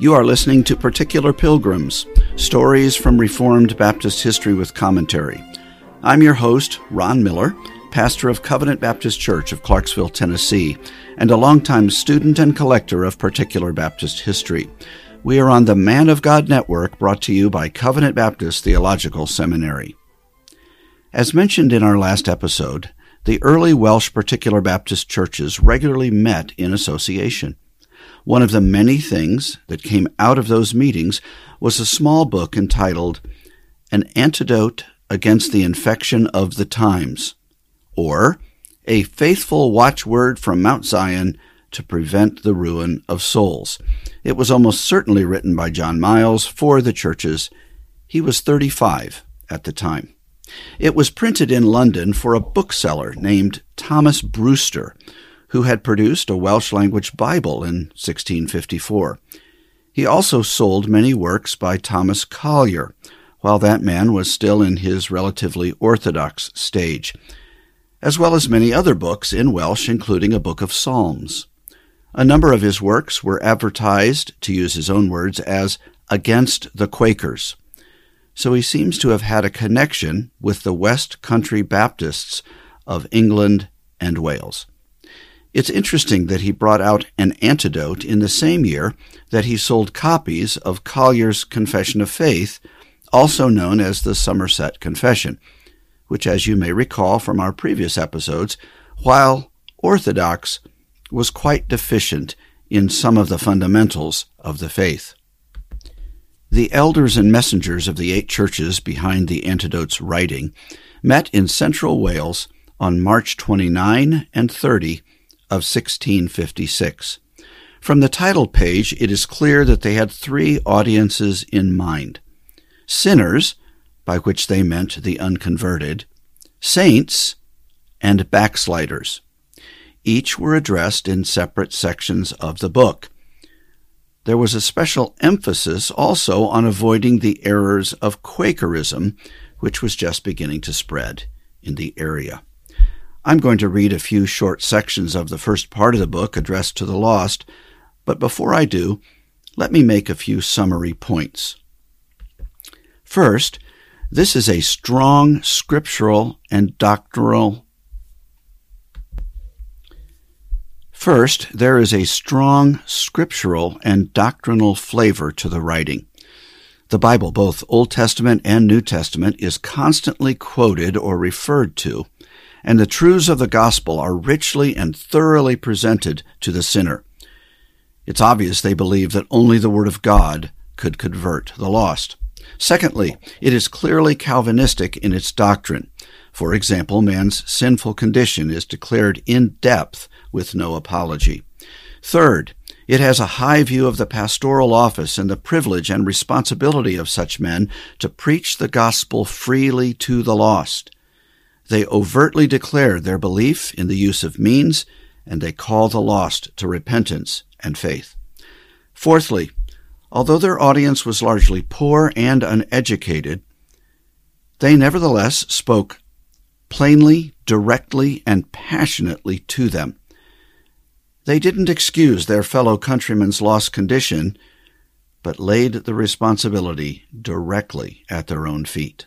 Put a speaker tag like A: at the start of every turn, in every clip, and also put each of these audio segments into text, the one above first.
A: You are listening to Particular Pilgrims Stories from Reformed Baptist History with Commentary. I'm your host, Ron Miller, pastor of Covenant Baptist Church of Clarksville, Tennessee, and a longtime student and collector of Particular Baptist history. We are on the Man of God Network brought to you by Covenant Baptist Theological Seminary. As mentioned in our last episode, the early Welsh Particular Baptist churches regularly met in association. One of the many things that came out of those meetings was a small book entitled An Antidote Against the Infection of the Times, or A Faithful Watchword from Mount Zion to Prevent the Ruin of Souls. It was almost certainly written by John Miles for the churches. He was 35 at the time. It was printed in London for a bookseller named Thomas Brewster, who had produced a Welsh language Bible in 1654. He also sold many works by Thomas Collier, while that man was still in his relatively orthodox stage, as well as many other books in Welsh, including a book of Psalms. A number of his works were advertised, to use his own words, as against the Quakers. So he seems to have had a connection with the West Country Baptists of England and Wales. It's interesting that he brought out an antidote in the same year that he sold copies of Collier's Confession of Faith, also known as the Somerset Confession, which, as you may recall from our previous episodes, while orthodox, was quite deficient in some of the fundamentals of the faith. The elders and messengers of the eight churches behind the antidote's writing met in central Wales on March 29 and 30, of 1656. From the title page, it is clear that they had three audiences in mind sinners, by which they meant the unconverted, saints, and backsliders. Each were addressed in separate sections of the book. There was a special emphasis also on avoiding the errors of Quakerism, which was just beginning to spread in the area. I'm going to read a few short sections of the first part of the book addressed to the lost, but before I do, let me make a few summary points. First, this is a strong scriptural and doctrinal. First, there is a strong scriptural and doctrinal flavor to the writing. The Bible, both Old Testament and New Testament, is constantly quoted or referred to and the truths of the gospel are richly and thoroughly presented to the sinner. It's obvious they believe that only the Word of God could convert the lost. Secondly, it is clearly Calvinistic in its doctrine. For example, man's sinful condition is declared in depth with no apology. Third, it has a high view of the pastoral office and the privilege and responsibility of such men to preach the gospel freely to the lost. They overtly declare their belief in the use of means, and they call the lost to repentance and faith. Fourthly, although their audience was largely poor and uneducated, they nevertheless spoke plainly, directly, and passionately to them. They didn't excuse their fellow countrymen's lost condition, but laid the responsibility directly at their own feet.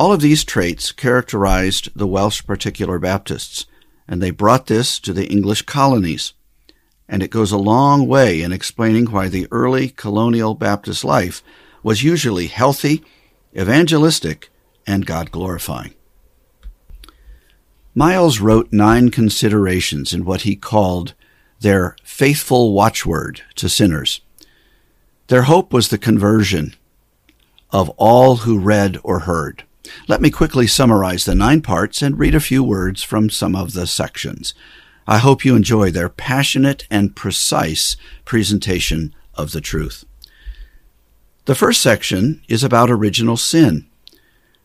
A: All of these traits characterized the Welsh particular Baptists, and they brought this to the English colonies. And it goes a long way in explaining why the early colonial Baptist life was usually healthy, evangelistic, and God glorifying. Miles wrote nine considerations in what he called their faithful watchword to sinners. Their hope was the conversion of all who read or heard. Let me quickly summarize the nine parts and read a few words from some of the sections. I hope you enjoy their passionate and precise presentation of the truth. The first section is about original sin.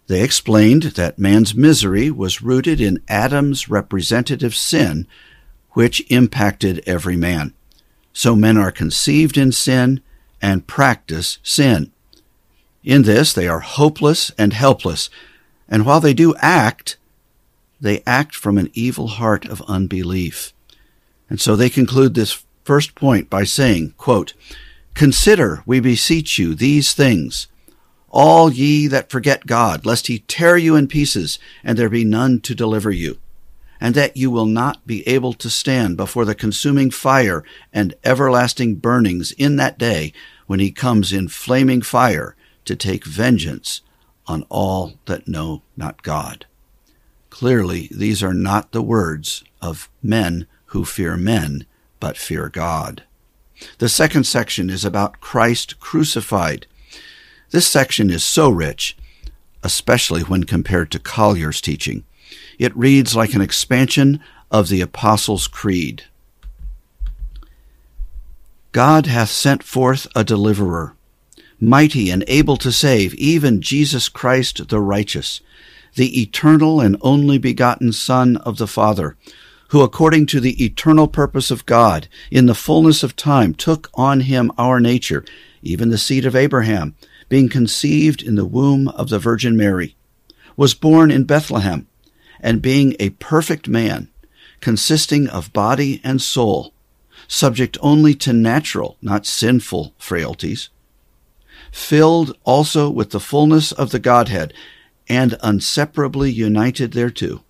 A: They explained that man's misery was rooted in Adam's representative sin, which impacted every man. So men are conceived in sin and practice sin. In this, they are hopeless and helpless, and while they do act, they act from an evil heart of unbelief. And so they conclude this first point by saying, quote, Consider, we beseech you, these things, all ye that forget God, lest he tear you in pieces, and there be none to deliver you, and that you will not be able to stand before the consuming fire and everlasting burnings in that day when he comes in flaming fire to take vengeance on all that know not God. Clearly, these are not the words of men who fear men, but fear God. The second section is about Christ crucified. This section is so rich, especially when compared to Collier's teaching. It reads like an expansion of the Apostles' Creed. God hath sent forth a deliverer, mighty and able to save, even Jesus Christ the righteous the eternal and only begotten Son of the Father, who according to the eternal purpose of God, in the fullness of time, took on him our nature, even the seed of Abraham, being conceived in the womb of the Virgin Mary, was born in Bethlehem, and being a perfect man, consisting of body and soul, subject only to natural, not sinful frailties, filled also with the fullness of the Godhead, and inseparably united thereto,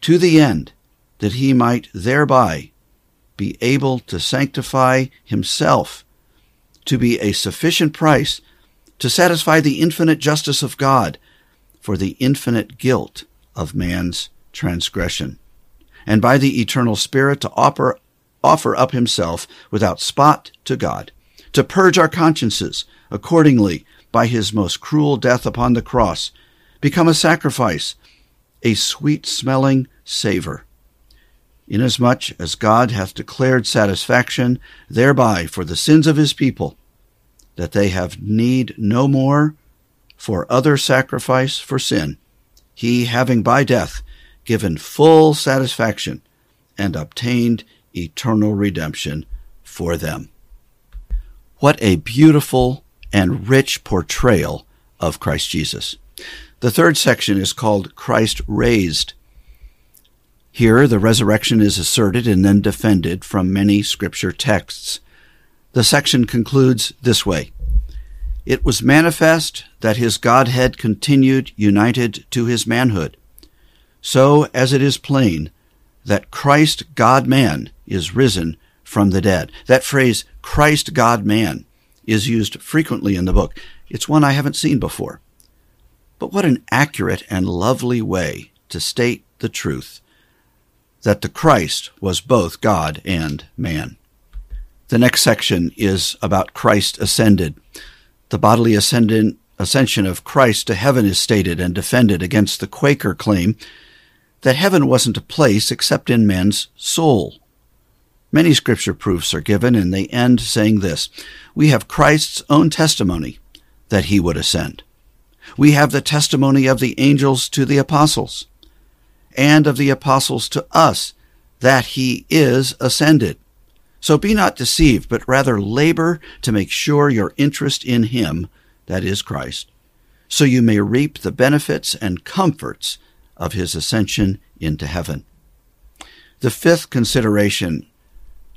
A: to the end that he might thereby be able to sanctify himself, to be a sufficient price to satisfy the infinite justice of God for the infinite guilt of man's transgression, and by the eternal Spirit to offer, offer up himself without spot to God, to purge our consciences accordingly by his most cruel death upon the cross, become a sacrifice, a sweet smelling savor. Inasmuch as God hath declared satisfaction thereby for the sins of his people, that they have need no more for other sacrifice for sin, he having by death given full satisfaction and obtained eternal redemption for them. What a beautiful and rich portrayal of Christ Jesus. The third section is called Christ Raised. Here, the resurrection is asserted and then defended from many scripture texts. The section concludes this way It was manifest that his Godhead continued united to his manhood, so as it is plain that Christ God man is risen from the dead. That phrase, Christ God man, is used frequently in the book. It's one I haven't seen before. But what an accurate and lovely way to state the truth that the Christ was both God and man. The next section is about Christ ascended. The bodily ascension of Christ to heaven is stated and defended against the Quaker claim that heaven wasn't a place except in man's soul. Many scripture proofs are given, and they end saying this We have Christ's own testimony that he would ascend. We have the testimony of the angels to the apostles, and of the apostles to us that he is ascended. So be not deceived, but rather labor to make sure your interest in him, that is Christ, so you may reap the benefits and comforts of his ascension into heaven. The fifth consideration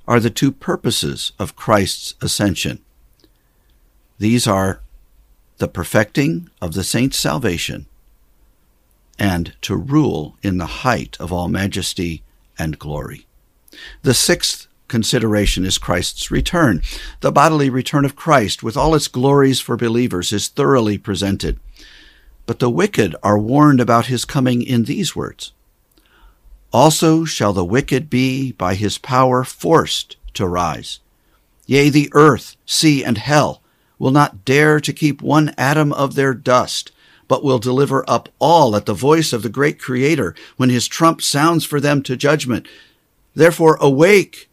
A: are the two purposes of Christ's ascension. These are the perfecting of the saints' salvation and to rule in the height of all majesty and glory. The sixth consideration is Christ's return. The bodily return of Christ, with all its glories for believers, is thoroughly presented. But the wicked are warned about his coming in these words also shall the wicked be by his power forced to rise. Yea, the earth, sea, and hell will not dare to keep one atom of their dust, but will deliver up all at the voice of the great Creator when his trump sounds for them to judgment. Therefore awake,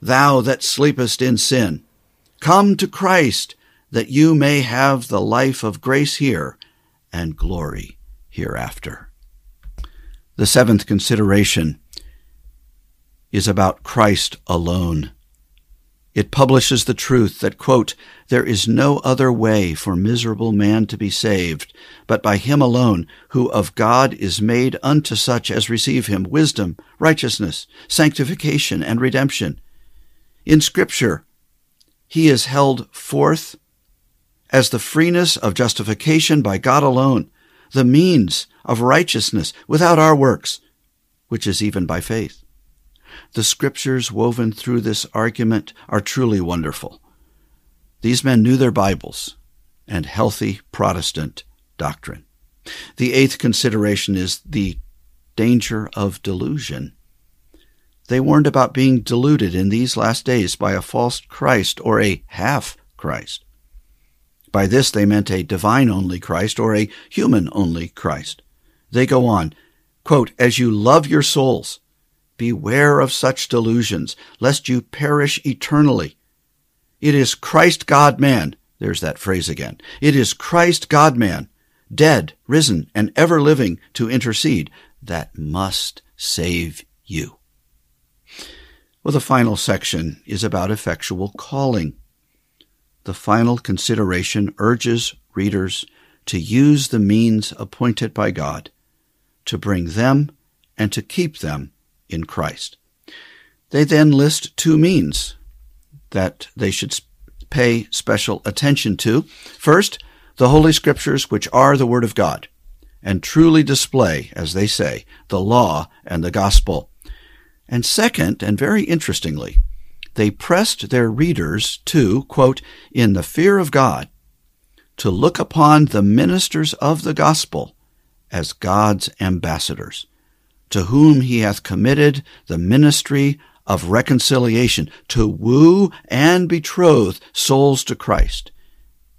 A: thou that sleepest in sin. Come to Christ, that you may have the life of grace here and glory hereafter. The seventh consideration is about Christ alone. It publishes the truth that, quote, there is no other way for miserable man to be saved, but by him alone, who of God is made unto such as receive him wisdom, righteousness, sanctification, and redemption. In Scripture, he is held forth as the freeness of justification by God alone, the means of righteousness without our works, which is even by faith. The scriptures woven through this argument are truly wonderful. These men knew their Bibles and healthy Protestant doctrine. The eighth consideration is the danger of delusion. They warned about being deluded in these last days by a false Christ or a half Christ. By this they meant a divine only Christ or a human only Christ. They go on, quote, As you love your souls, beware of such delusions, lest you perish eternally. It is Christ God man, there's that phrase again. It is Christ God man, dead, risen, and ever living to intercede, that must save you. Well, the final section is about effectual calling. The final consideration urges readers to use the means appointed by God to bring them and to keep them in Christ. They then list two means that they should pay special attention to. First, the Holy Scriptures, which are the Word of God, and truly display, as they say, the law and the gospel. And second, and very interestingly, they pressed their readers to, quote, in the fear of God, to look upon the ministers of the gospel as God's ambassadors, to whom he hath committed the ministry of reconciliation, to woo and betroth souls to Christ,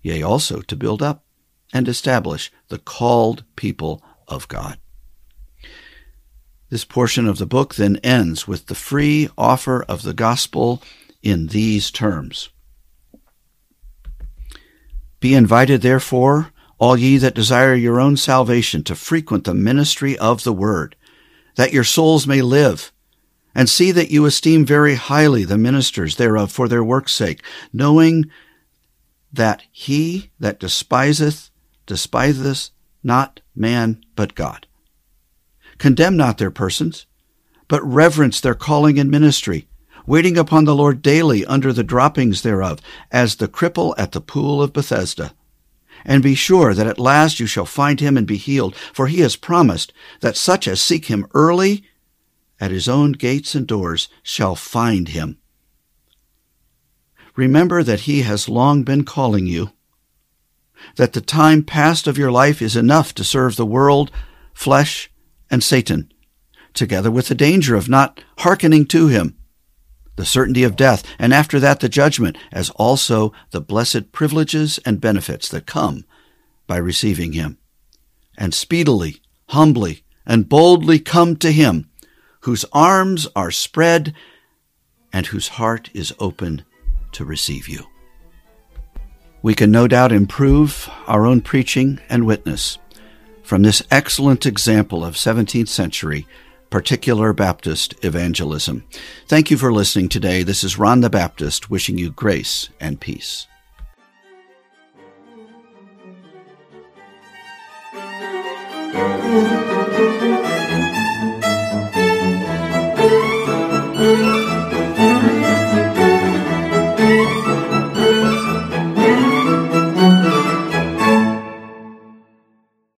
A: yea, also to build up and establish the called people of God. This portion of the book then ends with the free offer of the gospel in these terms. Be invited, therefore, all ye that desire your own salvation, to frequent the ministry of the word, that your souls may live, and see that you esteem very highly the ministers thereof for their work's sake, knowing that he that despiseth, despiseth not man but God. Condemn not their persons, but reverence their calling and ministry, waiting upon the Lord daily under the droppings thereof, as the cripple at the pool of Bethesda. And be sure that at last you shall find him and be healed, for he has promised that such as seek him early at his own gates and doors shall find him. Remember that he has long been calling you, that the time past of your life is enough to serve the world, flesh, and Satan, together with the danger of not hearkening to him, the certainty of death, and after that the judgment, as also the blessed privileges and benefits that come by receiving him. And speedily, humbly, and boldly come to him, whose arms are spread and whose heart is open to receive you. We can no doubt improve our own preaching and witness from this excellent example of 17th century particular Baptist evangelism. Thank you for listening today. This is Ron the Baptist wishing you grace and peace.